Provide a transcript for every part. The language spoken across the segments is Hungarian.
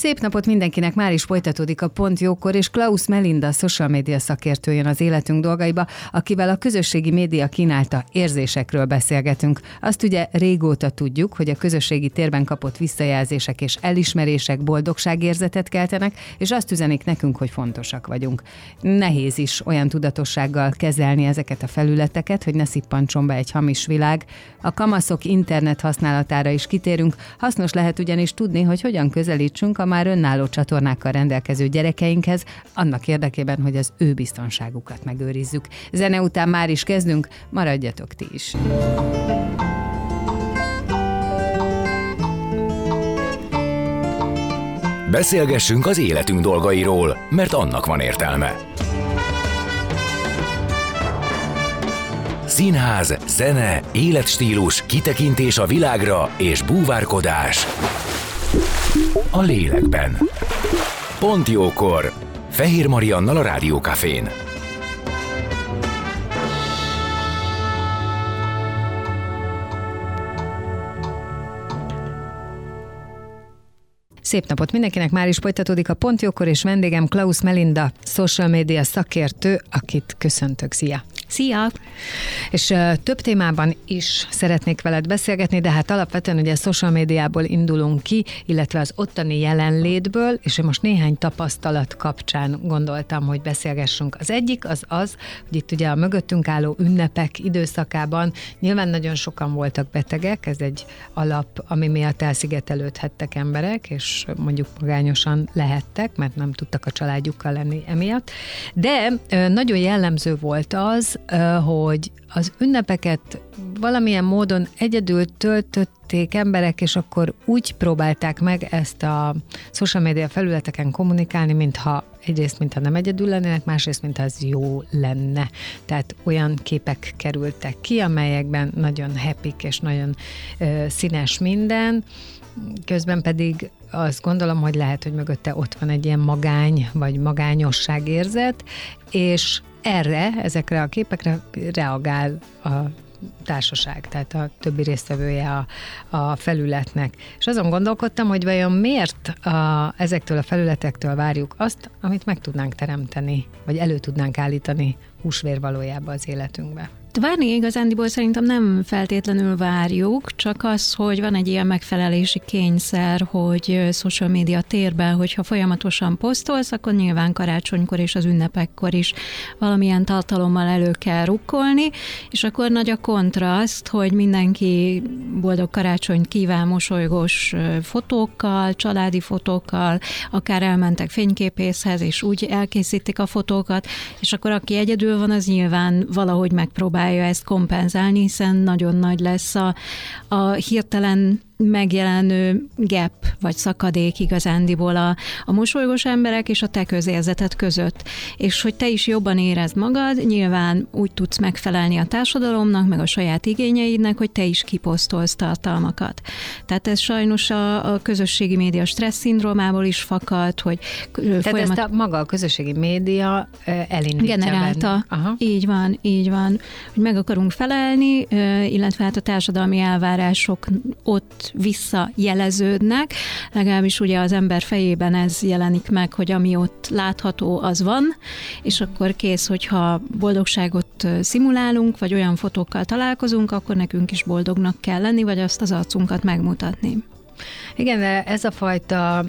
Szép napot mindenkinek, már is folytatódik a Pont Jókor, és Klaus Melinda, social media szakértő jön az életünk dolgaiba, akivel a közösségi média kínálta érzésekről beszélgetünk. Azt ugye régóta tudjuk, hogy a közösségi térben kapott visszajelzések és elismerések boldogságérzetet keltenek, és azt üzenik nekünk, hogy fontosak vagyunk. Nehéz is olyan tudatossággal kezelni ezeket a felületeket, hogy ne szippantson be egy hamis világ. A kamaszok internet használatára is kitérünk, hasznos lehet ugyanis tudni, hogy hogyan közelítsünk a már önálló csatornákkal rendelkező gyerekeinkhez, annak érdekében, hogy az ő biztonságukat megőrizzük. Zene után már is kezdünk, maradjatok ti is. Beszélgessünk az életünk dolgairól, mert annak van értelme. Színház, zene, életstílus, kitekintés a világra és búvárkodás a lélekben. Pont jókor. Fehér Mariannal a Rádiókafén. Szép napot mindenkinek, már is folytatódik a Pontjókor, és vendégem Klaus Melinda, social media szakértő, akit köszöntök. Szia! Szia! És több témában is szeretnék veled beszélgetni, de hát alapvetően ugye social médiából indulunk ki, illetve az ottani jelenlétből, és én most néhány tapasztalat kapcsán gondoltam, hogy beszélgessünk. Az egyik az az, hogy itt ugye a mögöttünk álló ünnepek időszakában nyilván nagyon sokan voltak betegek, ez egy alap, ami miatt elszigetelődhettek emberek, és mondjuk magányosan lehettek, mert nem tudtak a családjukkal lenni emiatt. De nagyon jellemző volt az, hogy az ünnepeket valamilyen módon egyedül töltötték emberek, és akkor úgy próbálták meg ezt a social media felületeken kommunikálni, mintha egyrészt, mintha nem egyedül lennének, másrészt, mintha ez jó lenne. Tehát olyan képek kerültek ki, amelyekben nagyon happy és nagyon ö, színes minden, közben pedig azt gondolom, hogy lehet, hogy mögötte ott van egy ilyen magány, vagy magányosság érzet, és erre, ezekre a képekre reagál a társaság, tehát a többi résztvevője a, a felületnek. És azon gondolkodtam, hogy vajon miért a, ezektől a felületektől várjuk azt, amit meg tudnánk teremteni, vagy elő tudnánk állítani húsvér valójában az életünkbe. Várni igazándiból szerintem nem feltétlenül várjuk, csak az, hogy van egy ilyen megfelelési kényszer, hogy social média térben, hogyha folyamatosan posztolsz, akkor nyilván karácsonykor és az ünnepekkor is valamilyen tartalommal elő kell rukkolni, és akkor nagy a kontraszt, hogy mindenki boldog karácsonyt kíván mosolygós fotókkal, családi fotókkal, akár elmentek fényképészhez, és úgy elkészítik a fotókat, és akkor aki egyedül van, az nyilván valahogy megpróbál próbálja ezt kompenzálni, hiszen nagyon nagy lesz a, a hirtelen megjelenő gap, vagy szakadék igazándiból a, a mosolygós emberek és a te közérzetet között. És hogy te is jobban érezd magad, nyilván úgy tudsz megfelelni a társadalomnak, meg a saját igényeidnek, hogy te is kiposztolsz tartalmakat. Tehát ez sajnos a, a közösségi média stressz szindrómából is fakad, hogy Tehát folyamat... ezt a maga a közösségi média elindítja Generálta. Aha. Így van, így van. Hogy meg akarunk felelni, illetve hát a társadalmi elvárások ott visszajeleződnek, legalábbis ugye az ember fejében ez jelenik meg, hogy ami ott látható, az van, és akkor kész, hogyha boldogságot szimulálunk, vagy olyan fotókkal találkozunk, akkor nekünk is boldognak kell lenni, vagy azt az arcunkat megmutatni. Igen, ez a fajta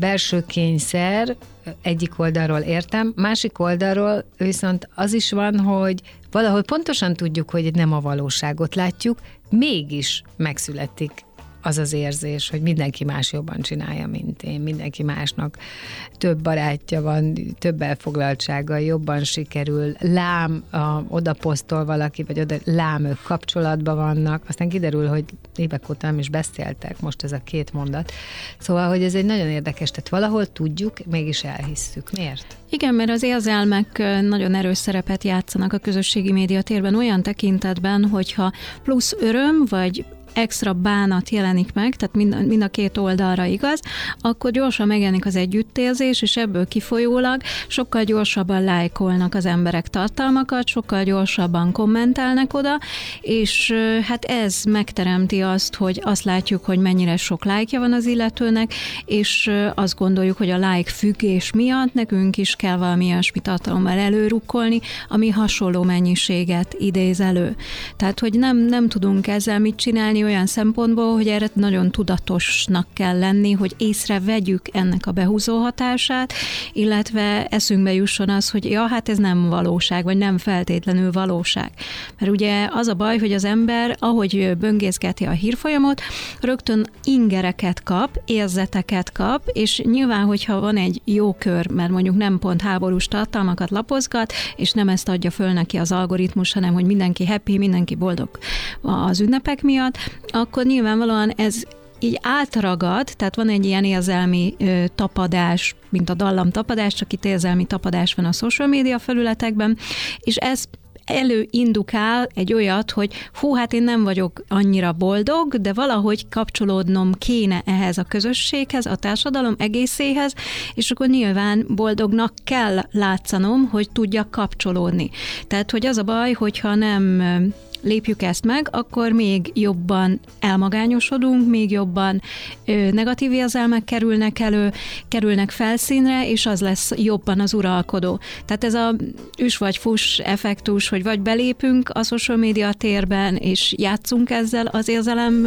belső kényszer egyik oldalról értem, másik oldalról viszont az is van, hogy valahol pontosan tudjuk, hogy nem a valóságot látjuk, mégis megszületik az az érzés, hogy mindenki más jobban csinálja, mint én, mindenki másnak több barátja van, több elfoglaltsága, jobban sikerül, lám a, oda posztol valaki, vagy oda lám ők kapcsolatban vannak, aztán kiderül, hogy évek óta nem is beszéltek, most ez a két mondat. Szóval, hogy ez egy nagyon érdekes, tehát valahol tudjuk, mégis elhisszük. Miért? Igen, mert az érzelmek nagyon erős szerepet játszanak a közösségi médiatérben olyan tekintetben, hogyha plusz öröm vagy extra bánat jelenik meg, tehát mind, mind a két oldalra igaz, akkor gyorsan megjelenik az együttérzés, és ebből kifolyólag sokkal gyorsabban lájkolnak az emberek tartalmakat, sokkal gyorsabban kommentelnek oda, és hát ez megteremti azt, hogy azt látjuk, hogy mennyire sok lájkja van az illetőnek, és azt gondoljuk, hogy a like függés miatt nekünk is kell valami ilyesmi tartalommal előrukkolni, ami hasonló mennyiséget idéz elő. Tehát, hogy nem, nem tudunk ezzel mit csinálni, tenni olyan szempontból, hogy erre nagyon tudatosnak kell lenni, hogy észrevegyük ennek a behúzó hatását, illetve eszünkbe jusson az, hogy ja, hát ez nem valóság, vagy nem feltétlenül valóság. Mert ugye az a baj, hogy az ember, ahogy böngészgeti a hírfolyamot, rögtön ingereket kap, érzeteket kap, és nyilván, hogyha van egy jó kör, mert mondjuk nem pont háborús tartalmakat lapozgat, és nem ezt adja föl neki az algoritmus, hanem hogy mindenki happy, mindenki boldog az ünnepek miatt, akkor nyilvánvalóan ez így átragad, tehát van egy ilyen érzelmi ö, tapadás, mint a dallam tapadás, csak itt érzelmi tapadás van a social média felületekben, és ez előindukál egy olyat, hogy hú, hát én nem vagyok annyira boldog, de valahogy kapcsolódnom kéne ehhez a közösséghez, a társadalom egészéhez, és akkor nyilván boldognak kell látszanom, hogy tudjak kapcsolódni. Tehát, hogy az a baj, hogyha nem lépjük ezt meg, akkor még jobban elmagányosodunk, még jobban ö, negatív érzelmek kerülnek elő, kerülnek felszínre, és az lesz jobban az uralkodó. Tehát ez a üs vagy fus effektus, hogy vagy belépünk a social media térben, és játszunk ezzel az érzelem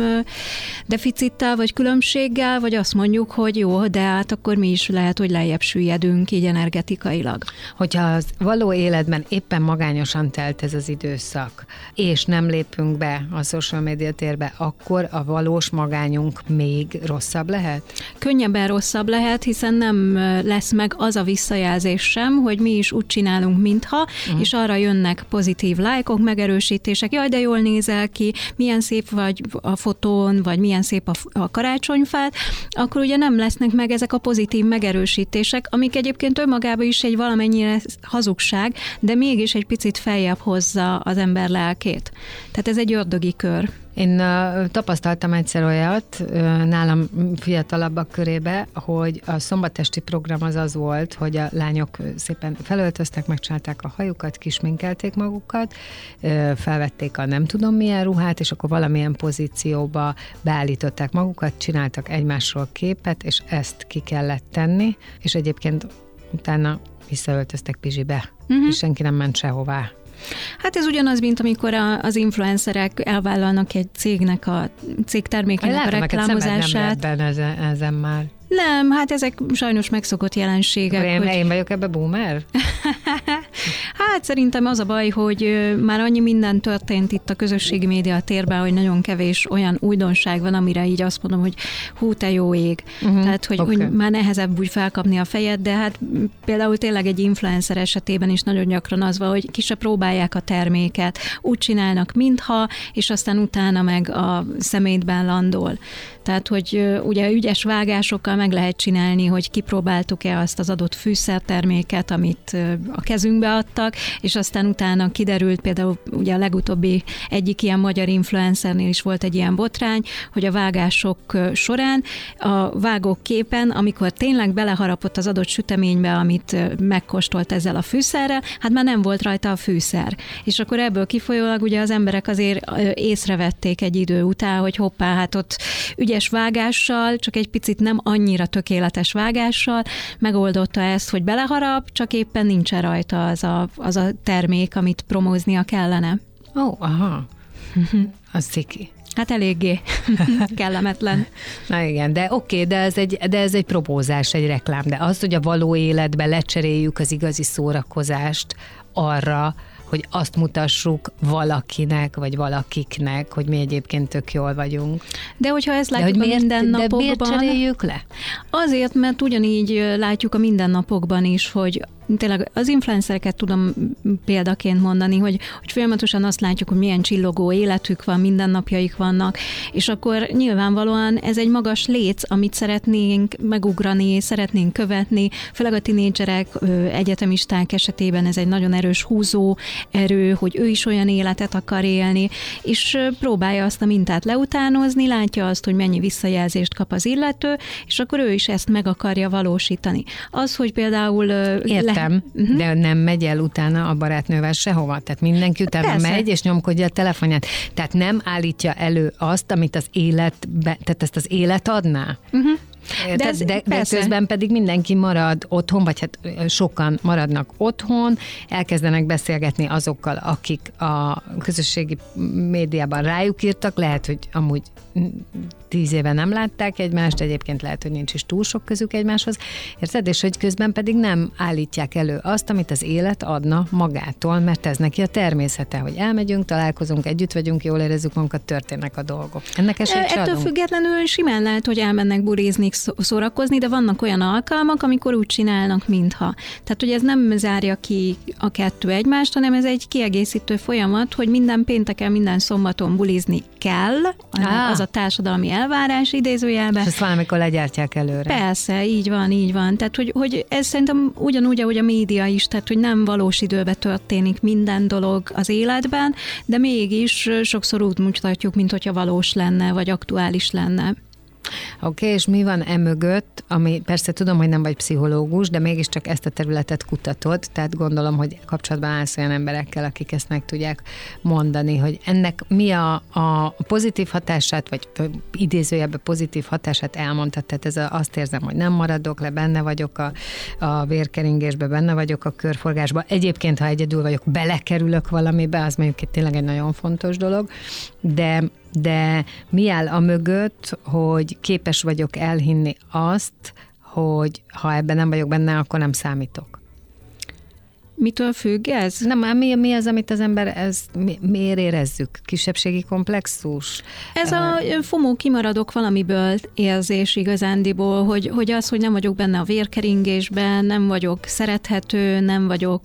deficittel, vagy különbséggel, vagy azt mondjuk, hogy jó, de hát akkor mi is lehet, hogy lejjebb süllyedünk így energetikailag. Hogyha az való életben éppen magányosan telt ez az időszak, és és nem lépünk be a social media térbe, akkor a valós magányunk még rosszabb lehet? Könnyebben rosszabb lehet, hiszen nem lesz meg az a visszajelzés sem, hogy mi is úgy csinálunk, mintha, uh-huh. és arra jönnek pozitív lájkok, megerősítések, jaj, de jól nézel ki, milyen szép vagy a fotón, vagy milyen szép a, a karácsonyfát, akkor ugye nem lesznek meg ezek a pozitív megerősítések, amik egyébként önmagában is egy valamennyire hazugság, de mégis egy picit feljebb hozza az ember lelkét. Tehát ez egy ördögi kör. Én uh, tapasztaltam egyszer olyat uh, nálam fiatalabbak körébe, hogy a szombatesti program az az volt, hogy a lányok szépen felöltöztek, megcsinálták a hajukat, kisminkelték magukat, uh, felvették a nem tudom milyen ruhát, és akkor valamilyen pozícióba beállították magukat, csináltak egymásról képet, és ezt ki kellett tenni, és egyébként utána visszaöltöztek Pizsibe, uh-huh. és senki nem ment sehová. Hát ez ugyanaz, mint amikor a, az influencerek elvállalnak egy cégnek a cég termékének a reklámozását. Nem ezen, ezen már. Nem, hát ezek sajnos megszokott jelenségek. Én, hogy... én vagyok ebbe boomer? hát szerintem az a baj, hogy már annyi minden történt itt a közösségi média térben, hogy nagyon kevés olyan újdonság van, amire így azt mondom, hogy hú, te jó ég. Uh-huh. Tehát, hogy, okay. hogy már nehezebb úgy felkapni a fejed, de hát például tényleg egy influencer esetében is nagyon gyakran az van, hogy ki se próbálják a terméket, úgy csinálnak, mintha, és aztán utána meg a szemétben landol. Tehát, hogy ugye ügyes vágásokkal meg lehet csinálni, hogy kipróbáltuk-e azt az adott fűszerterméket, amit a kezünkbe adtak, és aztán utána kiderült például ugye a legutóbbi egyik ilyen magyar influencernél is volt egy ilyen botrány, hogy a vágások során a vágók képen, amikor tényleg beleharapott az adott süteménybe, amit megkóstolt ezzel a fűszerrel, hát már nem volt rajta a fűszer. És akkor ebből kifolyólag ugye az emberek azért észrevették egy idő után, hogy hoppá, hát ott ügyes vágással, csak egy picit nem annyira annyira tökéletes vágással, megoldotta ezt, hogy beleharap, csak éppen nincsen rajta az a, az a termék, amit promóznia kellene. Ó, oh, aha. Az ciki. Hát eléggé kellemetlen. Na igen, de oké, okay, de, ez egy, de ez egy propózás, egy reklám, de az, hogy a való életbe lecseréljük az igazi szórakozást arra, hogy azt mutassuk valakinek, vagy valakiknek, hogy mi egyébként tök jól vagyunk. De hogyha ezt De látjuk hogy a miért, de mindennapokban... miért cseréljük le? Azért, mert ugyanígy látjuk a mindennapokban is, hogy tényleg az influencereket tudom példaként mondani, hogy, hogy folyamatosan azt látjuk, hogy milyen csillogó életük van, mindennapjaik vannak, és akkor nyilvánvalóan ez egy magas léc, amit szeretnénk megugrani, szeretnénk követni, főleg a tinédzserek, egyetemisták esetében ez egy nagyon erős húzó erő, hogy ő is olyan életet akar élni, és próbálja azt a mintát leutánozni, látja azt, hogy mennyi visszajelzést kap az illető, és akkor ő is ezt meg akarja valósítani. Az, hogy például ö, Értem, Mhm. de nem megy el utána a barátnővel sehova. Tehát mindenki utána Persze. megy, és nyomkodja a telefonját. Tehát nem állítja elő azt, amit az életbe, tehát ezt az élet adná. Uh-huh. De, De de, ez- de, de közben pedig mindenki marad otthon, vagy hát sokan maradnak otthon, elkezdenek beszélgetni azokkal, akik a közösségi médiában rájuk írtak, lehet, hogy amúgy tíz éve nem látták egymást, egyébként lehet, hogy nincs is túl sok közük egymáshoz, érted? És hogy közben pedig nem állítják elő azt, amit az élet adna magától, mert ez neki a természete, hogy elmegyünk, találkozunk, együtt vagyunk, jól érezzük magunkat, történnek a dolgok. Ennek esélyt se Ettől adunk. függetlenül simán lehet, hogy elmennek bulizni, szó- szórakozni, de vannak olyan alkalmak, amikor úgy csinálnak, mintha. Tehát, hogy ez nem zárja ki a kettő egymást, hanem ez egy kiegészítő folyamat, hogy minden pénteken, minden szombaton bulizni kell, Á. az a társadalmi elvárás idézőjelben. És ezt valamikor legyártják előre. Persze, így van, így van. Tehát, hogy, hogy ez szerintem ugyanúgy, ahogy a média is, tehát, hogy nem valós időben történik minden dolog az életben, de mégis sokszor úgy mutatjuk, mint hogyha valós lenne, vagy aktuális lenne. Oké, okay, és mi van emögött, ami persze tudom, hogy nem vagy pszichológus, de mégiscsak ezt a területet kutatod, tehát gondolom, hogy kapcsolatban állsz olyan emberekkel, akik ezt meg tudják mondani, hogy ennek mi a, a pozitív hatását, vagy ö, idézőjelben pozitív hatását elmondtad, tehát ez a, azt érzem, hogy nem maradok le, benne vagyok a, a vérkeringésbe, benne vagyok a körforgásba. Egyébként, ha egyedül vagyok, belekerülök valamibe, az mondjuk itt tényleg egy nagyon fontos dolog, de de mi áll a mögött, hogy képes vagyok elhinni azt, hogy ha ebben nem vagyok benne, akkor nem számítok. Mitől függ ez? Nem, már mi, mi az, amit az ember, ez, mi, miért érezzük? Kisebbségi komplexus? Ez a ö, FOMO kimaradok valamiből érzés igazándiból, hogy, hogy az, hogy nem vagyok benne a vérkeringésben, nem vagyok szerethető, nem vagyok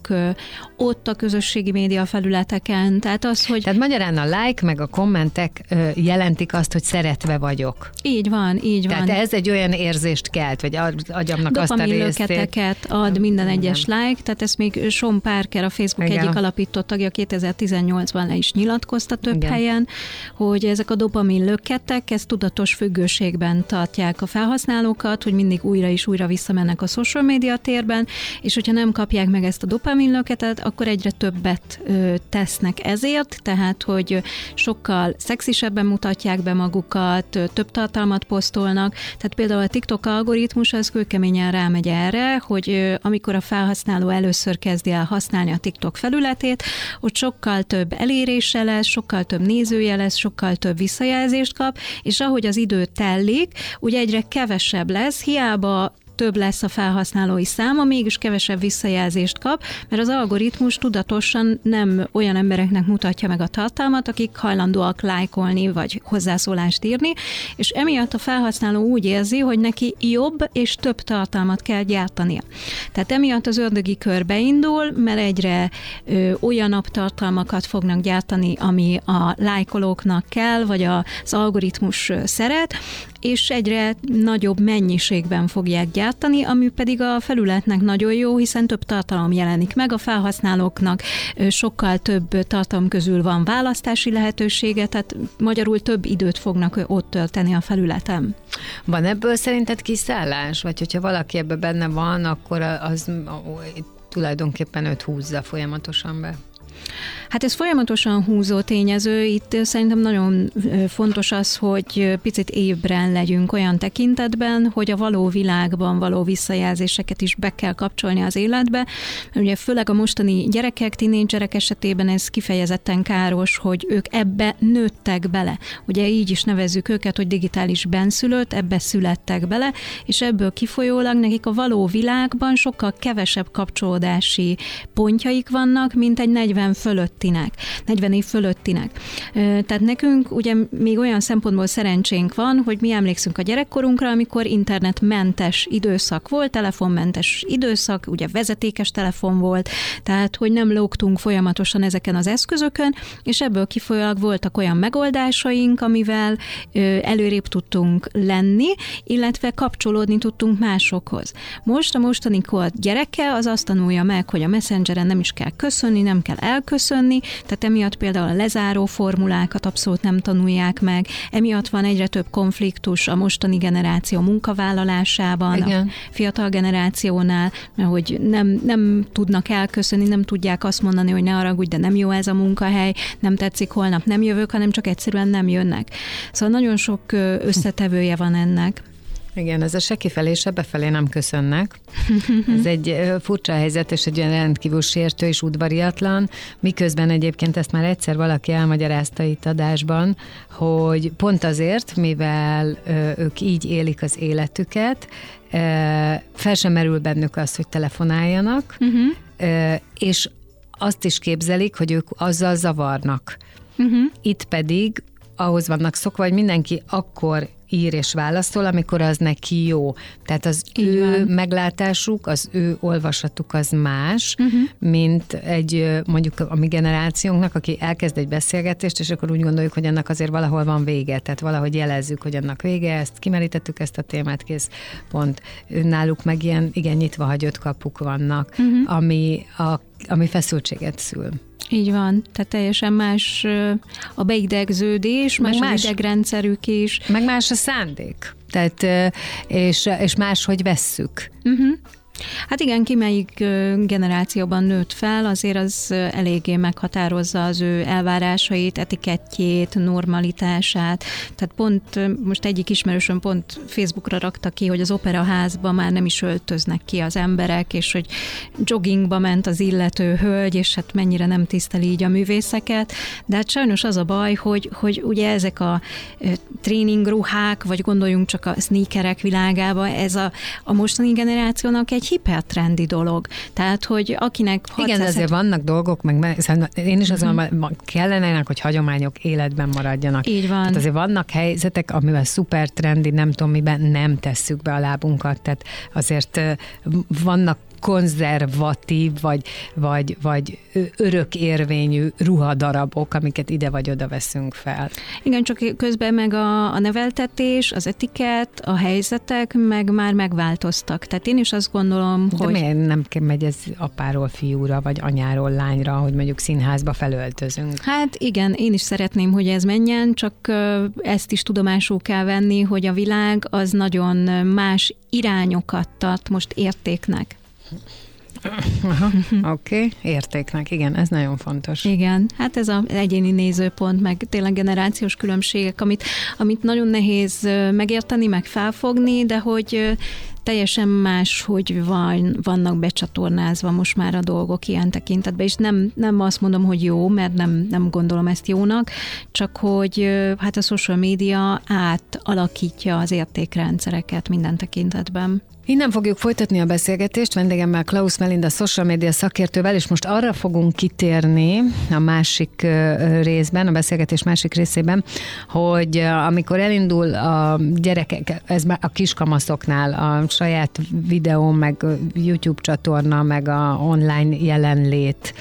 ott a közösségi média felületeken, tehát az, hogy Tehát magyarán a like meg a kommentek jelentik azt, hogy szeretve vagyok. így van, így van. Tehát ez egy olyan érzést kelt, vagy agyamnak azt a részét. Ad minden egyes like, tehát ezt még Sean Parker, a Facebook Igen. egyik alapító tagja 2018-ban le is nyilatkozta több Igen. helyen, hogy ezek a dopamin löketek, ez tudatos függőségben tartják a felhasználókat, hogy mindig újra és újra visszamennek a social media térben, és hogyha nem kapják meg ezt a dopamin löketet, akkor egyre többet ö, tesznek ezért, tehát hogy sokkal szexisebben mutatják be magukat, ö, több tartalmat posztolnak, tehát például a TikTok algoritmus az kőkeményen rámegy erre, hogy ö, amikor a felhasználó először kezdi el használni a TikTok felületét, ott sokkal több elérése lesz, sokkal több nézője lesz, sokkal több visszajelzést kap, és ahogy az idő tellik, ugye egyre kevesebb lesz, hiába több lesz a felhasználói száma, mégis kevesebb visszajelzést kap, mert az algoritmus tudatosan nem olyan embereknek mutatja meg a tartalmat, akik hajlandóak lájkolni vagy hozzászólást írni, és emiatt a felhasználó úgy érzi, hogy neki jobb és több tartalmat kell gyártania. Tehát emiatt az ördögi kör beindul, mert egyre ö, olyanabb tartalmakat fognak gyártani, ami a lájkolóknak kell, vagy az algoritmus szeret, és egyre nagyobb mennyiségben fogják gyártani, ami pedig a felületnek nagyon jó, hiszen több tartalom jelenik meg, a felhasználóknak sokkal több tartalom közül van választási lehetősége, tehát magyarul több időt fognak ott tölteni a felületen. Van ebből szerinted kiszállás? Vagy hogyha valaki ebbe benne van, akkor az tulajdonképpen őt húzza folyamatosan be? Hát ez folyamatosan húzó tényező. Itt szerintem nagyon fontos az, hogy picit ébren legyünk olyan tekintetben, hogy a való világban való visszajelzéseket is be kell kapcsolni az életbe. Ugye főleg a mostani gyerekek, tinédzserek esetében ez kifejezetten káros, hogy ők ebbe nőttek bele. Ugye így is nevezzük őket, hogy digitális benszülött, ebbe születtek bele, és ebből kifolyólag nekik a való világban sokkal kevesebb kapcsolódási pontjaik vannak, mint egy 40 40 fölöttinek, 40 év fölöttinek. Tehát nekünk ugye még olyan szempontból szerencsénk van, hogy mi emlékszünk a gyerekkorunkra, amikor internetmentes időszak volt, telefonmentes időszak, ugye vezetékes telefon volt, tehát hogy nem lógtunk folyamatosan ezeken az eszközökön, és ebből kifolyólag voltak olyan megoldásaink, amivel előrébb tudtunk lenni, illetve kapcsolódni tudtunk másokhoz. Most a mostani kor gyereke az azt tanulja meg, hogy a messengeren nem is kell köszönni, nem kell elköszönni, tehát emiatt például a lezáró formulákat abszolút nem tanulják meg, emiatt van egyre több konfliktus a mostani generáció munkavállalásában, Igen. a fiatal generációnál, hogy nem, nem tudnak elköszönni, nem tudják azt mondani, hogy ne haragudj, de nem jó ez a munkahely, nem tetszik, holnap nem jövök, hanem csak egyszerűen nem jönnek. Szóval nagyon sok összetevője van ennek. Igen, ez a se kifelé, se befelé nem köszönnek. Ez egy furcsa helyzet, és egy olyan rendkívül sértő és udvariatlan, miközben egyébként ezt már egyszer valaki elmagyarázta itt adásban, hogy pont azért, mivel ők így élik az életüket, fel sem merül bennük az, hogy telefonáljanak, uh-huh. és azt is képzelik, hogy ők azzal zavarnak. Uh-huh. Itt pedig ahhoz vannak szokva, hogy mindenki akkor ír és válaszol, amikor az neki jó. Tehát az Így ő van. meglátásuk, az ő olvasatuk az más, uh-huh. mint egy mondjuk a mi generációnknak, aki elkezd egy beszélgetést, és akkor úgy gondoljuk, hogy annak azért valahol van vége, tehát valahogy jelezzük, hogy annak vége, ezt kimerítettük ezt a témát, kész, pont. Náluk meg ilyen, igen, nyitva hagyott kapuk vannak, uh-huh. ami, a, ami feszültséget szül. Így van, tehát teljesen más a beidegződés, más, más a idegrendszerük is. Meg más a szándék. Tehát, és, és máshogy vesszük. Uh-huh. Hát igen, ki melyik generációban nőtt fel, azért az eléggé meghatározza az ő elvárásait, etikettjét, normalitását. Tehát pont most egyik ismerősöm pont Facebookra rakta ki, hogy az operaházban már nem is öltöznek ki az emberek, és hogy joggingba ment az illető hölgy, és hát mennyire nem tiszteli így a művészeket. De hát sajnos az a baj, hogy, hogy ugye ezek a tréningruhák, vagy gondoljunk csak a sneakerek világába, ez a, a mostani generációnak egy hipertrendi dolog. Tehát, hogy akinek... Igen, azért vannak dolgok, meg szóval én is azon uh-huh. kellenének, hogy hagyományok életben maradjanak. Így van. Tehát azért vannak helyzetek, amivel szuper trendi, nem tudom miben nem tesszük be a lábunkat, tehát azért vannak konzervatív, vagy, vagy, vagy örökérvényű ruhadarabok, amiket ide vagy oda veszünk fel. Igen, csak közben meg a, a neveltetés, az etikett, a helyzetek meg már megváltoztak. Tehát én is azt gondolom, De hogy... miért nem megy ez apáról fiúra, vagy anyáról lányra, hogy mondjuk színházba felöltözünk? Hát igen, én is szeretném, hogy ez menjen, csak ezt is tudomásul kell venni, hogy a világ az nagyon más irányokat tart most értéknek. Oké, okay. értéknek, igen, ez nagyon fontos. Igen, hát ez az egyéni nézőpont, meg tényleg generációs különbségek, amit, amit nagyon nehéz megérteni, meg felfogni, de hogy teljesen más, hogy van, vannak becsatornázva most már a dolgok ilyen tekintetben, és nem, nem azt mondom, hogy jó, mert nem, nem gondolom ezt jónak, csak hogy hát a social média átalakítja az értékrendszereket minden tekintetben. Innen fogjuk folytatni a beszélgetést vendégemmel Klaus Melinda social media szakértővel, és most arra fogunk kitérni a másik részben, a beszélgetés másik részében, hogy amikor elindul a gyerekek, ez már a kiskamaszoknál a saját videó, meg YouTube csatorna, meg a online jelenlét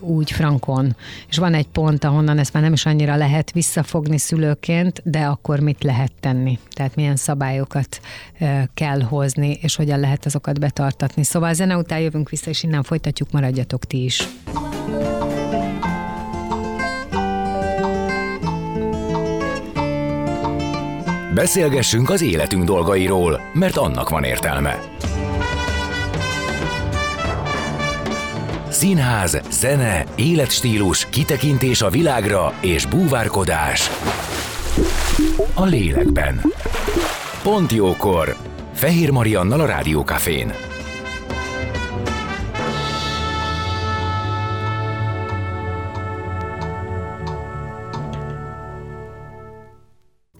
úgy frankon, és van egy pont, ahonnan ezt már nem is annyira lehet visszafogni szülőként, de akkor mit lehet tenni? Tehát milyen szabályokat kell hozni tenni, és hogyan lehet azokat betartatni. Szóval a zene után jövünk vissza, és innen folytatjuk, maradjatok ti is. Beszélgessünk az életünk dolgairól, mert annak van értelme. Színház, zene, életstílus, kitekintés a világra és búvárkodás a lélekben. Pont jókor! Fehér Mariannal a Rádiókafén.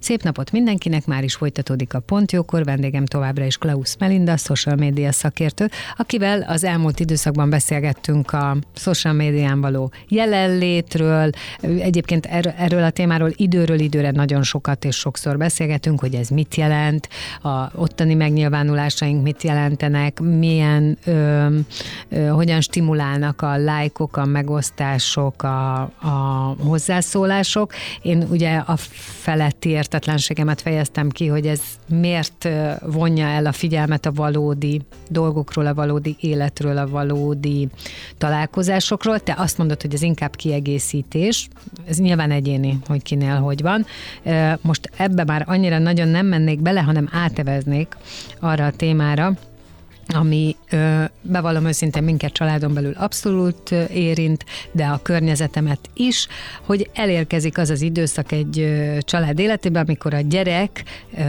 Szép napot mindenkinek, már is folytatódik a Pontjókor, vendégem továbbra is Klaus Melinda, social media szakértő, akivel az elmúlt időszakban beszélgettünk a social médián való jelenlétről. Egyébként erről a témáról időről időre nagyon sokat és sokszor beszélgetünk, hogy ez mit jelent, a ottani megnyilvánulásaink mit jelentenek, milyen, ö, ö, hogyan stimulálnak a lájkok, a megosztások, a, a hozzászólások. Én ugye a feletti értetlenségemet fejeztem ki, hogy ez miért vonja el a figyelmet a valódi dolgokról, a valódi életről, a valódi találkozásokról. Te azt mondod, hogy ez inkább kiegészítés. Ez nyilván egyéni, hogy kinél hogy van. Most ebbe már annyira nagyon nem mennék bele, hanem áteveznék arra a témára, ami bevallom őszintén minket családon belül abszolút érint, de a környezetemet is, hogy elérkezik az az időszak egy család életében, amikor a gyerek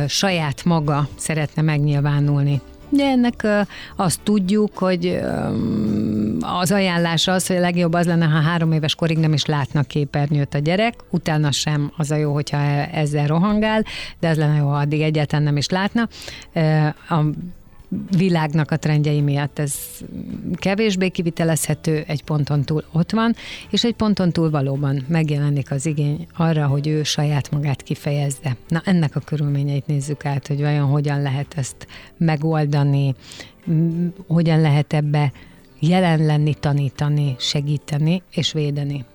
saját maga szeretne megnyilvánulni. De ennek azt tudjuk, hogy az ajánlás az, hogy a legjobb az lenne, ha három éves korig nem is látnak képernyőt a gyerek, utána sem az a jó, hogyha ezzel rohangál, de az lenne jó, ha addig egyáltalán nem is látna. A világnak a trendjei miatt ez kevésbé kivitelezhető, egy ponton túl ott van, és egy ponton túl valóban megjelenik az igény arra, hogy ő saját magát kifejezze. Na ennek a körülményeit nézzük át, hogy vajon hogyan lehet ezt megoldani, hogyan lehet ebbe jelen lenni, tanítani, segíteni és védeni.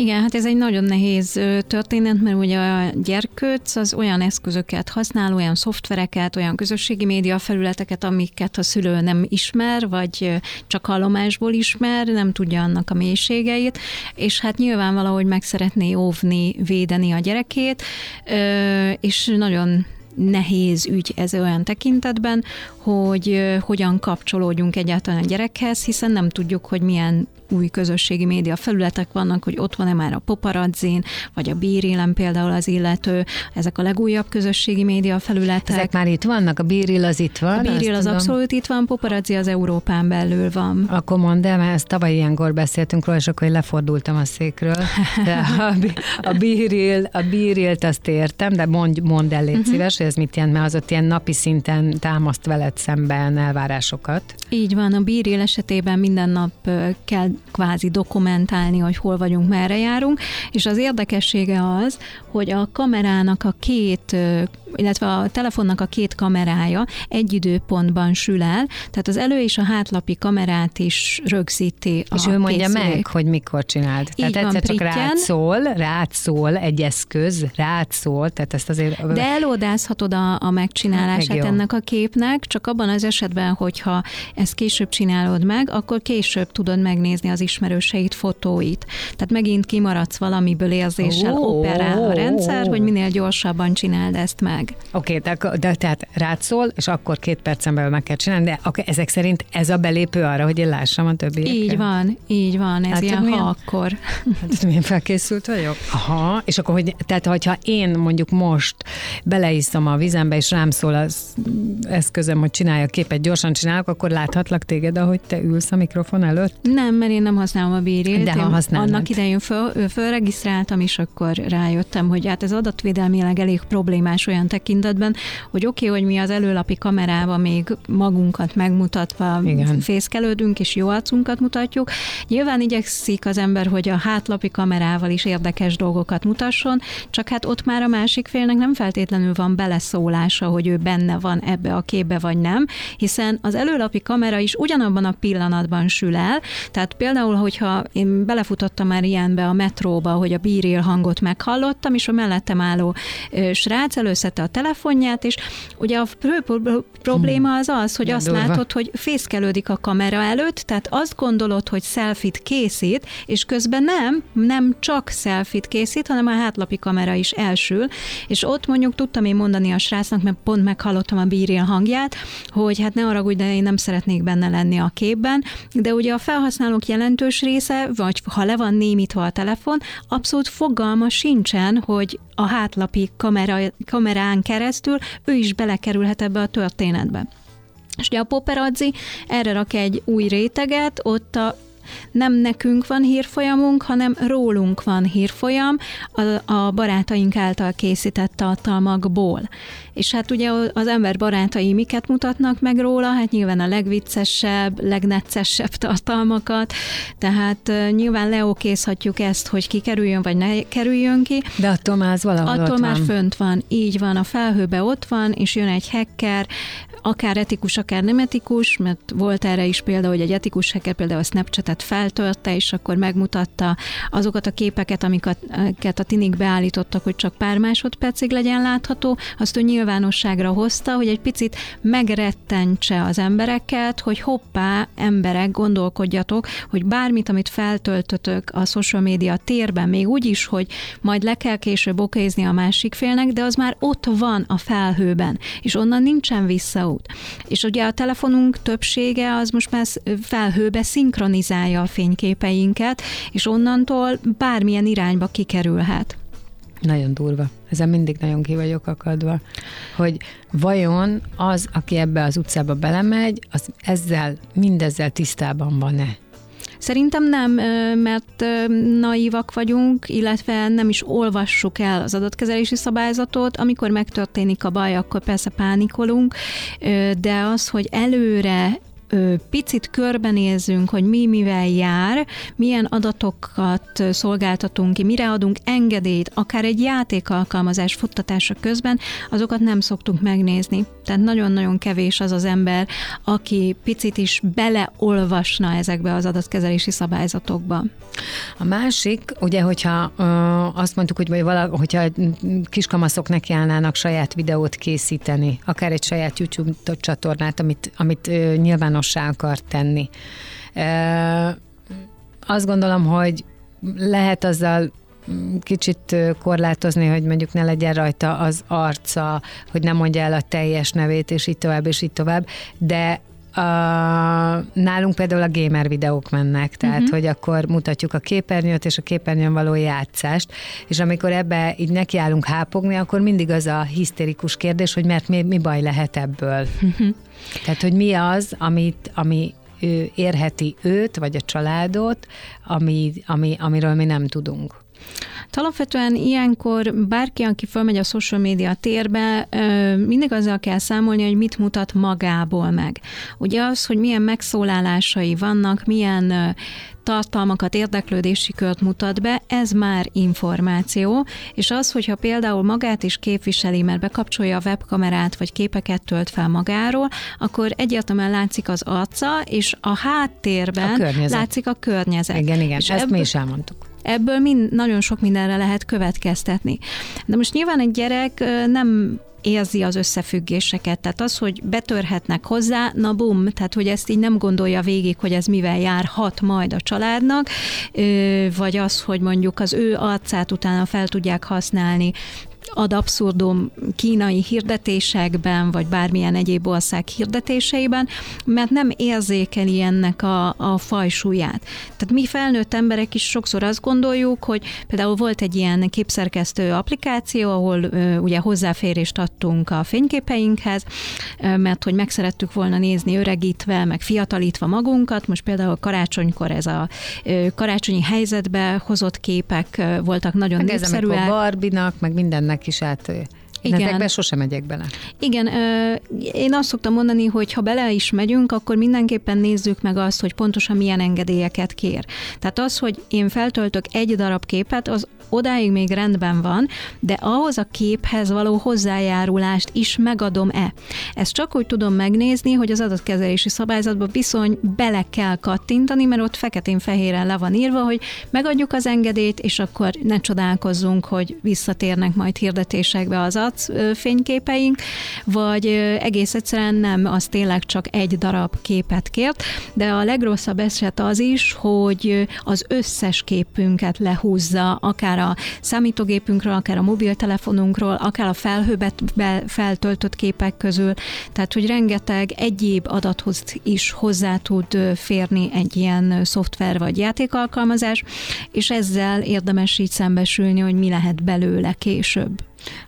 Igen, hát ez egy nagyon nehéz történet, mert ugye a gyerkőc az olyan eszközöket használ, olyan szoftvereket, olyan közösségi média felületeket, amiket a szülő nem ismer, vagy csak hallomásból ismer, nem tudja annak a mélységeit, és hát nyilván valahogy meg szeretné óvni, védeni a gyerekét, és nagyon nehéz ügy ez olyan tekintetben, hogy hogyan kapcsolódjunk egyáltalán a gyerekhez, hiszen nem tudjuk, hogy milyen új közösségi média felületek vannak, hogy ott van-e már a poparazzin, vagy a bírélen például az illető, ezek a legújabb közösségi média felületek. Ezek már itt vannak, a bíril az itt van? A bíril az tudom. abszolút itt van, paparazzi az Európán belül van. Akkor mondd el, mert ezt tavaly ilyenkor beszéltünk róla, és akkor én lefordultam a székről. De a, a bíril, a bírilt azt értem, de mondj, mondd el, légy uh-huh. szíves, hogy ez mit jelent, mert az ott ilyen napi szinten támaszt veled szemben elvárásokat. Így van, a bíril esetében minden nap kell kvázi dokumentálni, hogy hol vagyunk, merre járunk, és az érdekessége az, hogy a kamerának a két, illetve a telefonnak a két kamerája egy időpontban sül el, tehát az elő és a hátlapi kamerát is rögzíti És ő mondja készülék. meg, hogy mikor csináld. Tehát Így egyszer van, csak rád szól, rád szól egy eszköz, rád szól, tehát ezt azért... De elódázhatod a, a megcsinálását ennek a képnek, csak abban az esetben, hogyha ezt később csinálod meg, akkor később tudod megnézni az ismerőseit, fotóit. Tehát megint kimaradsz valamiből érzéssel, oh, operál a rendszer, hogy minél gyorsabban csináld ezt meg. Oké, okay, de, de tehát rád szól, és akkor két percen belül meg kell csinálni, de okay, ezek szerint ez a belépő arra, hogy én lássam a többi. Így van, így van, ez hát, ilyen milyen, ha akkor. Hát milyen felkészült vagyok? Aha, és akkor, hogy, tehát hogyha én mondjuk most beleiszom a vizembe, és rám szól az eszközöm, hogy csinálja a képet, gyorsan csinálok, akkor láthatlak téged, ahogy te ülsz a mikrofon előtt? Nem, mert én nem használom a bírilt. De ha használod. Annak idején föl, fölregisztráltam, és akkor rájöttem, hogy hát ez adatvédelmileg elég problémás olyan tekintetben, hogy oké, okay, hogy mi az előlapi kamerával még magunkat megmutatva Igen. fészkelődünk, és jó arcunkat mutatjuk. Nyilván igyekszik az ember, hogy a hátlapi kamerával is érdekes dolgokat mutasson, csak hát ott már a másik félnek nem feltétlenül van beleszólása, hogy ő benne van ebbe a képbe, vagy nem, hiszen az előlapi kamera is ugyanabban a pillanatban sül el, tehát például, hogyha én belefutottam már ilyenbe a metróba, hogy a bíril hangot meghallottam, és a mellettem álló srác előszette a telefonját, és ugye a probléma az az, hogy azt látod, hogy fészkelődik a kamera előtt, tehát azt gondolod, hogy selfit készít, és közben nem, nem csak selfit készít, hanem a hátlapi kamera is elsül, és ott mondjuk tudtam én mondani a srácnak, mert pont meghallottam a bíril hangját, hogy hát ne arra, de én nem szeretnék benne lenni a képben, de ugye a felhasználók jelentős része, vagy ha le van némítva a telefon, abszolút fogalma sincsen, hogy a hátlapi kamera, kamerán keresztül ő is belekerülhet ebbe a történetbe. És ugye a paparazzi erre rak egy új réteget, ott a nem nekünk van hírfolyamunk, hanem rólunk van hírfolyam a, a barátaink által készített tartalmakból. És hát ugye az ember barátai miket mutatnak meg róla? Hát nyilván a legviccesebb, legneccesebb tartalmakat, tehát nyilván leokészhatjuk ezt, hogy kikerüljön, vagy ne kerüljön ki. De attól már az valahol Attól ott már van. fönt van, így van, a felhőbe ott van, és jön egy hacker, akár etikus, akár nem etikus, mert volt erre is példa, hogy egy etikus hacker például a Snapchatet feltörte, és akkor megmutatta azokat a képeket, amiket a tinik beállítottak, hogy csak pár másodpercig legyen látható, azt ő nyilvánosságra hozta, hogy egy picit megrettentse az embereket, hogy hoppá, emberek, gondolkodjatok, hogy bármit, amit feltöltötök a social media térben, még úgy is, hogy majd le kell később okézni a másik félnek, de az már ott van a felhőben, és onnan nincsen vissza videót. És ugye a telefonunk többsége az most már felhőbe szinkronizálja a fényképeinket, és onnantól bármilyen irányba kikerülhet. Nagyon durva. Ezen mindig nagyon ki vagyok akadva, hogy vajon az, aki ebbe az utcába belemegy, az ezzel, mindezzel tisztában van-e? Szerintem nem, mert naívak vagyunk, illetve nem is olvassuk el az adatkezelési szabályzatot. Amikor megtörténik a baj, akkor persze pánikolunk, de az, hogy előre picit körbenézzünk, hogy mi mivel jár, milyen adatokat szolgáltatunk ki, mire adunk engedélyt, akár egy játékalkalmazás futtatása közben, azokat nem szoktunk megnézni. Tehát nagyon-nagyon kevés az az ember, aki picit is beleolvasna ezekbe az adatkezelési szabályzatokba. A másik, ugye, hogyha ö, azt mondtuk, hogy vagy vala, hogyha kiskamaszok nekiállnának saját videót készíteni, akár egy saját YouTube csatornát, amit, amit ö, nyilvánossá akar tenni. Azt gondolom, hogy lehet azzal kicsit korlátozni, hogy mondjuk ne legyen rajta az arca, hogy nem mondja el a teljes nevét, és így tovább, és így tovább, de a, nálunk például a gamer videók mennek, tehát uh-huh. hogy akkor mutatjuk a képernyőt és a képernyőn való játszást, és amikor ebbe így nekiállunk hápogni, akkor mindig az a hisztérikus kérdés, hogy mert mi, mi baj lehet ebből. Uh-huh. Tehát, hogy mi az, amit, ami ő érheti őt, vagy a családot, ami, ami, amiről mi nem tudunk. Alapvetően ilyenkor bárki, aki fölmegy a social media térbe, mindig azzal kell számolni, hogy mit mutat magából meg. Ugye az, hogy milyen megszólalásai vannak, milyen tartalmakat, érdeklődési kört mutat be, ez már információ, és az, hogyha például magát is képviseli, mert bekapcsolja a webkamerát, vagy képeket tölt fel magáról, akkor egyértelműen látszik az arca, és a háttérben a látszik a környezet. Igen, igen, és ezt ebből, mi is elmondtuk. Ebből mind, nagyon sok mindenre lehet következtetni. De most nyilván egy gyerek nem érzi az összefüggéseket. Tehát az, hogy betörhetnek hozzá, na bum, tehát hogy ezt így nem gondolja végig, hogy ez mivel járhat majd a családnak, vagy az, hogy mondjuk az ő arcát utána fel tudják használni ad abszurdum kínai hirdetésekben, vagy bármilyen egyéb ország hirdetéseiben, mert nem érzékeli ennek a, a fajsúlyát. Tehát mi felnőtt emberek is sokszor azt gondoljuk, hogy például volt egy ilyen képszerkesztő applikáció, ahol ö, ugye hozzáférést adtunk a fényképeinkhez, ö, mert hogy meg szerettük volna nézni öregítve, meg fiatalítva magunkat. Most például karácsonykor ez a ö, karácsonyi helyzetbe hozott képek ö, voltak nagyon meg népszerűek. Ez, Barbinak, meg mindennek ezek is át igen. Ezekbe sosem megyek bele. Igen, én azt szoktam mondani, hogy ha bele is megyünk, akkor mindenképpen nézzük meg azt, hogy pontosan milyen engedélyeket kér. Tehát az, hogy én feltöltök egy darab képet, az odáig még rendben van, de ahhoz a képhez való hozzájárulást is megadom-e. Ezt csak úgy tudom megnézni, hogy az adatkezelési szabályzatba bizony bele kell kattintani, mert ott feketén-fehéren le van írva, hogy megadjuk az engedélyt, és akkor ne csodálkozzunk, hogy visszatérnek majd hirdetésekbe az fényképeink, vagy egész egyszerűen nem, az tényleg csak egy darab képet kért, de a legrosszabb eset az is, hogy az összes képünket lehúzza, akár a számítógépünkről, akár a mobiltelefonunkról, akár a felhőbe feltöltött képek közül, tehát hogy rengeteg egyéb adathoz is hozzá tud férni egy ilyen szoftver vagy játékalkalmazás, és ezzel érdemes így szembesülni, hogy mi lehet belőle később.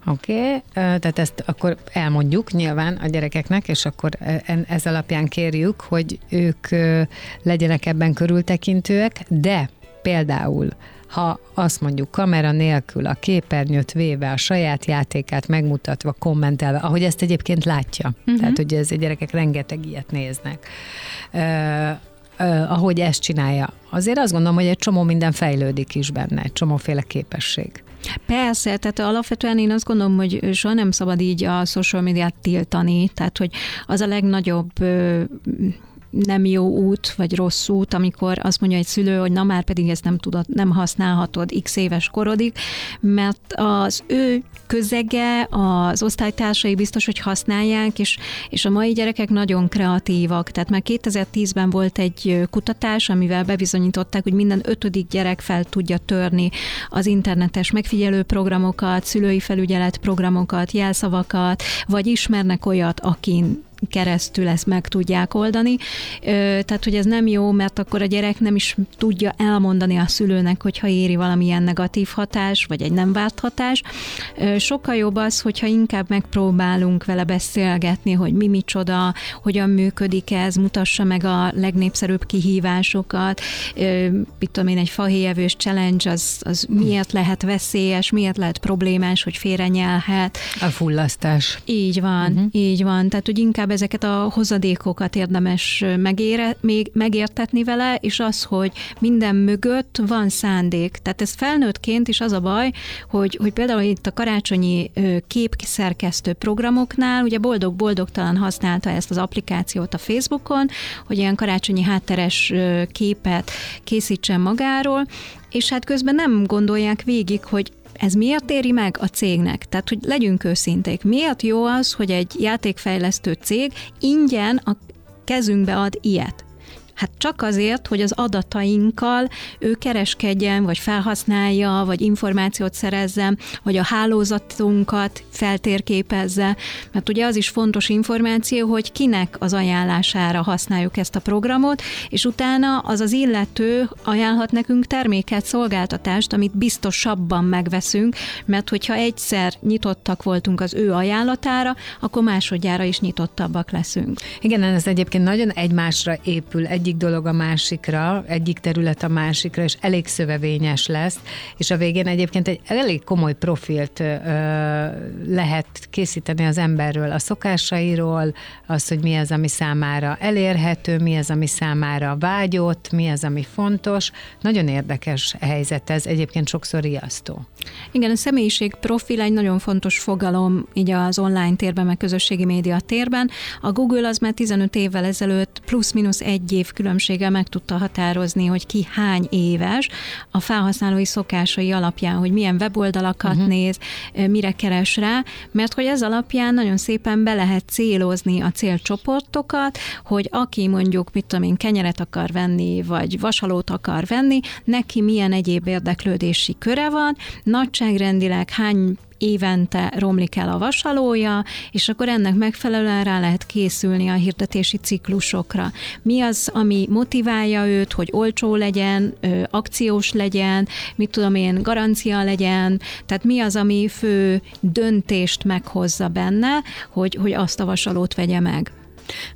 Oké, okay. tehát ezt akkor elmondjuk nyilván a gyerekeknek, és akkor ez alapján kérjük, hogy ők legyenek ebben körültekintőek, de például ha azt mondjuk kamera nélkül a képernyőt véve, a saját játékát megmutatva, kommentelve, ahogy ezt egyébként látja. Uh-huh. Tehát, hogy ez a gyerekek rengeteg ilyet néznek. Uh, ahogy ezt csinálja. Azért azt gondolom, hogy egy csomó minden fejlődik is benne, egy csomóféle képesség. Persze, tehát alapvetően én azt gondolom, hogy soha nem szabad így a social médiát tiltani, tehát hogy az a legnagyobb nem jó út, vagy rossz út, amikor azt mondja egy szülő, hogy na már pedig ezt nem tudod, nem használhatod x éves korodig, mert az ő közege, az osztálytársai biztos, hogy használják, és, és a mai gyerekek nagyon kreatívak. Tehát már 2010-ben volt egy kutatás, amivel bebizonyították, hogy minden ötödik gyerek fel tudja törni az internetes megfigyelő programokat, szülői felügyelet programokat, jelszavakat, vagy ismernek olyat, akin keresztül ezt meg tudják oldani. Tehát, hogy ez nem jó, mert akkor a gyerek nem is tudja elmondani a szülőnek, hogyha éri valamilyen negatív hatás, vagy egy nem várt hatás. Sokkal jobb az, hogyha inkább megpróbálunk vele beszélgetni, hogy mi micsoda, hogyan működik ez, mutassa meg a legnépszerűbb kihívásokat. Mit tudom én, egy fahéjevős challenge, az, az miért lehet veszélyes, miért lehet problémás, hogy félrenyelhet. A fullasztás. Így van, uh-huh. így van. Tehát, hogy inkább ezeket a hozadékokat érdemes megére, még megértetni vele, és az, hogy minden mögött van szándék. Tehát ez felnőttként is az a baj, hogy, hogy például itt a karácsonyi képszerkesztő programoknál, ugye boldog-boldogtalan használta ezt az applikációt a Facebookon, hogy ilyen karácsonyi hátteres képet készítsen magáról, és hát közben nem gondolják végig, hogy ez miért éri meg a cégnek? Tehát, hogy legyünk őszinték. Miért jó az, hogy egy játékfejlesztő cég ingyen a kezünkbe ad ilyet? Hát csak azért, hogy az adatainkkal ő kereskedjen, vagy felhasználja, vagy információt szerezzen, vagy a hálózatunkat feltérképezze. Mert ugye az is fontos információ, hogy kinek az ajánlására használjuk ezt a programot, és utána az az illető ajánlhat nekünk terméket, szolgáltatást, amit biztosabban megveszünk, mert hogyha egyszer nyitottak voltunk az ő ajánlatára, akkor másodjára is nyitottabbak leszünk. Igen, ez egyébként nagyon egymásra épül, egyik egyik dolog a másikra, egyik terület a másikra, és elég szövevényes lesz, és a végén egyébként egy elég komoly profilt ö, lehet készíteni az emberről, a szokásairól, az, hogy mi az, ami számára elérhető, mi az, ami számára vágyott, mi az, ami fontos. Nagyon érdekes helyzet ez, egyébként sokszor riasztó. Igen, a személyiség profil egy nagyon fontos fogalom így az online térben, meg közösségi média térben. A Google az már 15 évvel ezelőtt plusz-minusz egy év különbséggel meg tudta határozni, hogy ki hány éves a felhasználói szokásai alapján, hogy milyen weboldalakat uh-huh. néz, mire keres rá, mert hogy ez alapján nagyon szépen be lehet célozni a célcsoportokat, hogy aki mondjuk, mit tudom én, kenyeret akar venni, vagy vasalót akar venni, neki milyen egyéb érdeklődési köre van, nagyságrendileg hány évente romlik el a vasalója, és akkor ennek megfelelően rá lehet készülni a hirdetési ciklusokra. Mi az, ami motiválja őt, hogy olcsó legyen, akciós legyen, mit tudom én, garancia legyen, tehát mi az, ami fő döntést meghozza benne, hogy, hogy azt a vasalót vegye meg.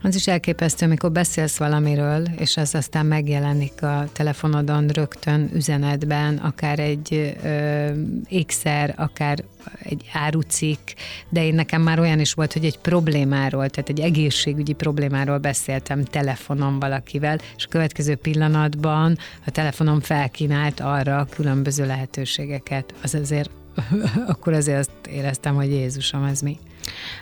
Az is elképesztő, amikor beszélsz valamiről, és ez aztán megjelenik a telefonodon rögtön üzenetben, akár egy ö, ékszer, akár egy árucikk, de én nekem már olyan is volt, hogy egy problémáról, tehát egy egészségügyi problémáról beszéltem telefonon valakivel, és a következő pillanatban a telefonom felkínált arra különböző lehetőségeket. Az azért, akkor azért azt éreztem, hogy Jézusom, ez mi?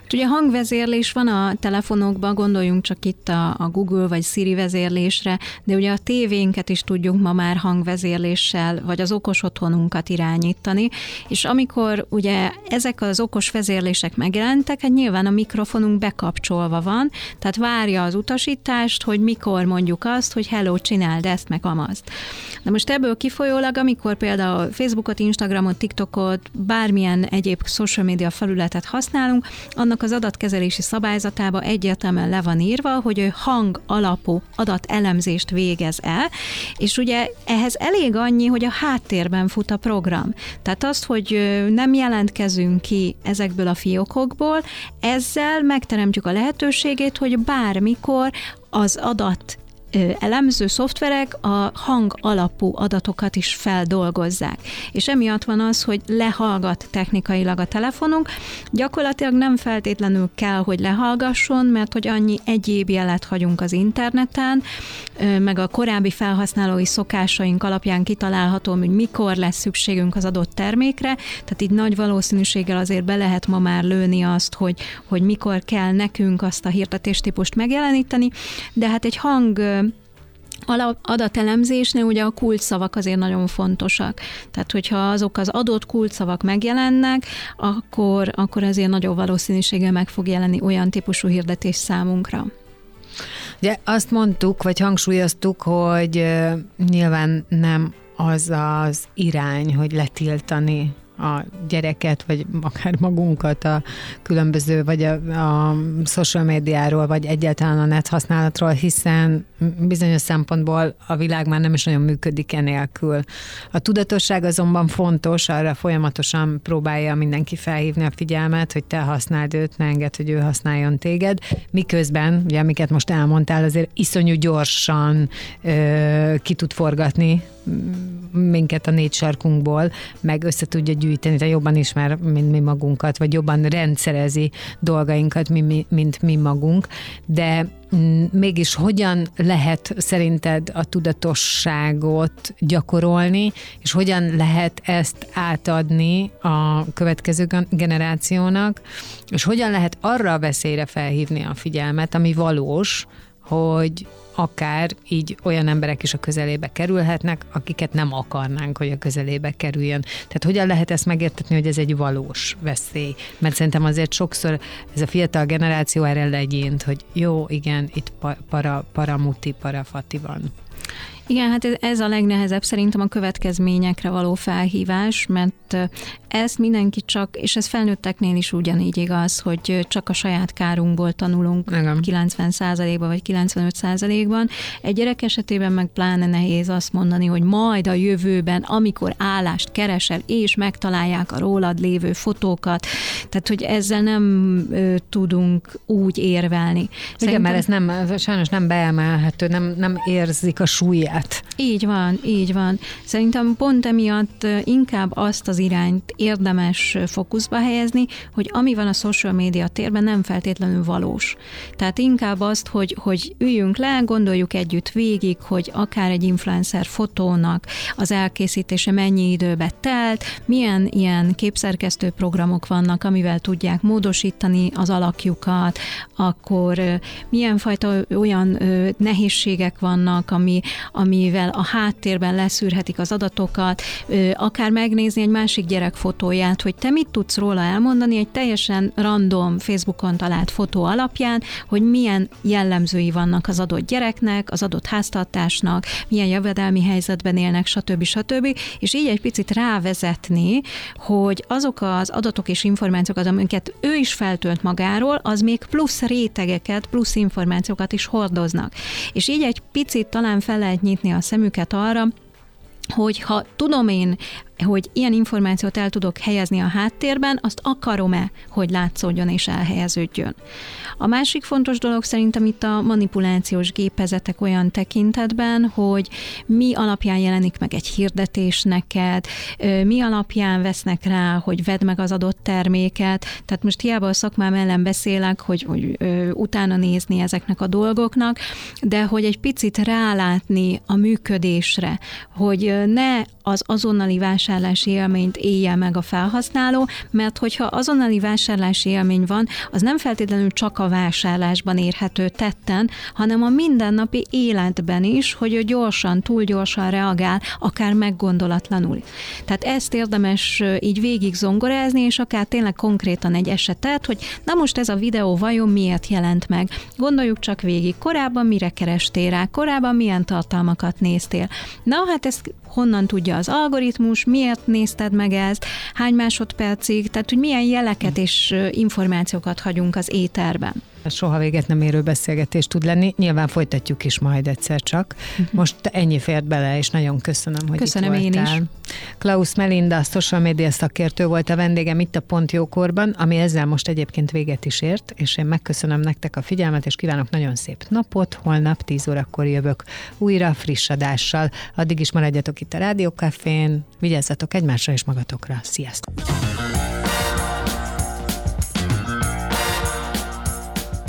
Hát ugye hangvezérlés van a telefonokban, gondoljunk csak itt a, a Google vagy Siri vezérlésre, de ugye a tévénket is tudjuk ma már hangvezérléssel, vagy az okos otthonunkat irányítani, és amikor ugye ezek az okos vezérlések megjelentek, hát nyilván a mikrofonunk bekapcsolva van, tehát várja az utasítást, hogy mikor mondjuk azt, hogy hello, csináld ezt, meg amazt. Na most ebből kifolyólag, amikor például Facebookot, Instagramot, TikTokot, bármilyen egyéb social media felületet használunk, annak az adatkezelési szabályzatába egyértelműen le van írva, hogy ő hang alapú adatelemzést végez el, és ugye ehhez elég annyi, hogy a háttérben fut a program. Tehát azt, hogy nem jelentkezünk ki ezekből a fiókokból, ezzel megteremtjük a lehetőségét, hogy bármikor az adat elemző szoftverek a hang alapú adatokat is feldolgozzák. És emiatt van az, hogy lehallgat technikailag a telefonunk. Gyakorlatilag nem feltétlenül kell, hogy lehallgasson, mert hogy annyi egyéb jelet hagyunk az interneten, meg a korábbi felhasználói szokásaink alapján kitalálható, hogy mikor lesz szükségünk az adott termékre, tehát így nagy valószínűséggel azért be lehet ma már lőni azt, hogy, hogy mikor kell nekünk azt a hirdetéstípust megjeleníteni, de hát egy hang adatelemzésnél ugye a kulcsszavak azért nagyon fontosak. Tehát, hogyha azok az adott kulcsszavak megjelennek, akkor, akkor ezért nagyobb valószínűséggel meg fog jelenni olyan típusú hirdetés számunkra. Ugye azt mondtuk, vagy hangsúlyoztuk, hogy nyilván nem az az irány, hogy letiltani a gyereket, vagy akár magunkat a különböző, vagy a, a social médiáról, vagy egyáltalán a net használatról, hiszen bizonyos szempontból a világ már nem is nagyon működik enélkül. A tudatosság azonban fontos, arra folyamatosan próbálja mindenki felhívni a figyelmet, hogy te használd őt, ne enged, hogy ő használjon téged, miközben, ugye amiket most elmondtál, azért iszonyú gyorsan ö, ki tud forgatni minket a négy sarkunkból, meg össze tudja gyűjteni, tehát jobban ismer, mint mi magunkat, vagy jobban rendszerezi dolgainkat, mint mi magunk, de mm, mégis hogyan lehet szerinted a tudatosságot gyakorolni, és hogyan lehet ezt átadni a következő generációnak, és hogyan lehet arra a veszélyre felhívni a figyelmet, ami valós, hogy akár így olyan emberek is a közelébe kerülhetnek, akiket nem akarnánk, hogy a közelébe kerüljön. Tehát hogyan lehet ezt megértetni, hogy ez egy valós veszély? Mert szerintem azért sokszor ez a fiatal generáció erre legyint, hogy jó, igen, itt para, paramuti, parafati van. Igen, hát ez a legnehezebb szerintem a következményekre való felhívás, mert ezt mindenki csak, és ez felnőtteknél is ugyanígy igaz, hogy csak a saját kárunkból tanulunk Igen. 90%-ban vagy 95%-ban. Egy gyerek esetében meg pláne nehéz azt mondani, hogy majd a jövőben, amikor állást keresel, és megtalálják a rólad lévő fotókat, tehát hogy ezzel nem ö, tudunk úgy érvelni. Szerintem... Igen, mert ez nem, sajnos nem beemelhető, nem, nem érzik a súlyát. Így van, így van. Szerintem pont emiatt inkább azt az irányt érdemes fókuszba helyezni, hogy ami van a social média térben nem feltétlenül valós. Tehát inkább azt, hogy, hogy üljünk le, gondoljuk együtt végig, hogy akár egy influencer fotónak az elkészítése mennyi időbe telt, milyen ilyen képszerkesztő programok vannak, amivel tudják módosítani az alakjukat, akkor milyen fajta olyan nehézségek vannak, ami, amivel a háttérben leszűrhetik az adatokat, akár megnézni egy másik gyerek fotóját, hogy te mit tudsz róla elmondani egy teljesen random Facebookon talált fotó alapján, hogy milyen jellemzői vannak az adott gyereknek, az adott háztartásnak, milyen jövedelmi helyzetben élnek, stb. stb. És így egy picit rávezetni, hogy azok az adatok és információk, amiket ő is feltölt magáról, az még plusz rétegeket, plusz információkat is hordoznak. És így egy picit talán fel lehet nyitni a szemüket arra, hogy ha tudom én hogy ilyen információt el tudok helyezni a háttérben, azt akarom-e, hogy látszódjon és elhelyeződjön. A másik fontos dolog szerintem itt a manipulációs gépezetek olyan tekintetben, hogy mi alapján jelenik meg egy hirdetés neked, mi alapján vesznek rá, hogy vedd meg az adott terméket. Tehát most hiába a szakmám ellen beszélek, hogy, hogy utána nézni ezeknek a dolgoknak, de hogy egy picit rálátni a működésre, hogy ne az azonnali vásárlási élményt élje meg a felhasználó, mert hogyha azonnali vásárlási élmény van, az nem feltétlenül csak a vásárlásban érhető tetten, hanem a mindennapi életben is, hogy ő gyorsan, túl gyorsan reagál, akár meggondolatlanul. Tehát ezt érdemes így végig zongorázni, és akár tényleg konkrétan egy esetet, hogy na most ez a videó vajon miért jelent meg. Gondoljuk csak végig, korábban mire kerestél rá, korábban milyen tartalmakat néztél. Na hát ezt honnan tudja az algoritmus, miért nézted meg ezt, hány másodpercig, tehát hogy milyen jeleket és információkat hagyunk az éterben. Soha véget nem érő beszélgetés tud lenni. Nyilván folytatjuk is majd egyszer csak. Uh-huh. Most ennyi fért bele, és nagyon köszönöm, hogy köszönöm itt voltál. én is. Klaus Melinda, social media szakértő volt a vendégem itt a Pont Jókorban, ami ezzel most egyébként véget is ért, és én megköszönöm nektek a figyelmet, és kívánok nagyon szép napot. Holnap 10 órakor jövök újra friss adással. Addig is maradjatok itt a Rádiókafén, vigyázzatok egymásra és magatokra. Sziasztok!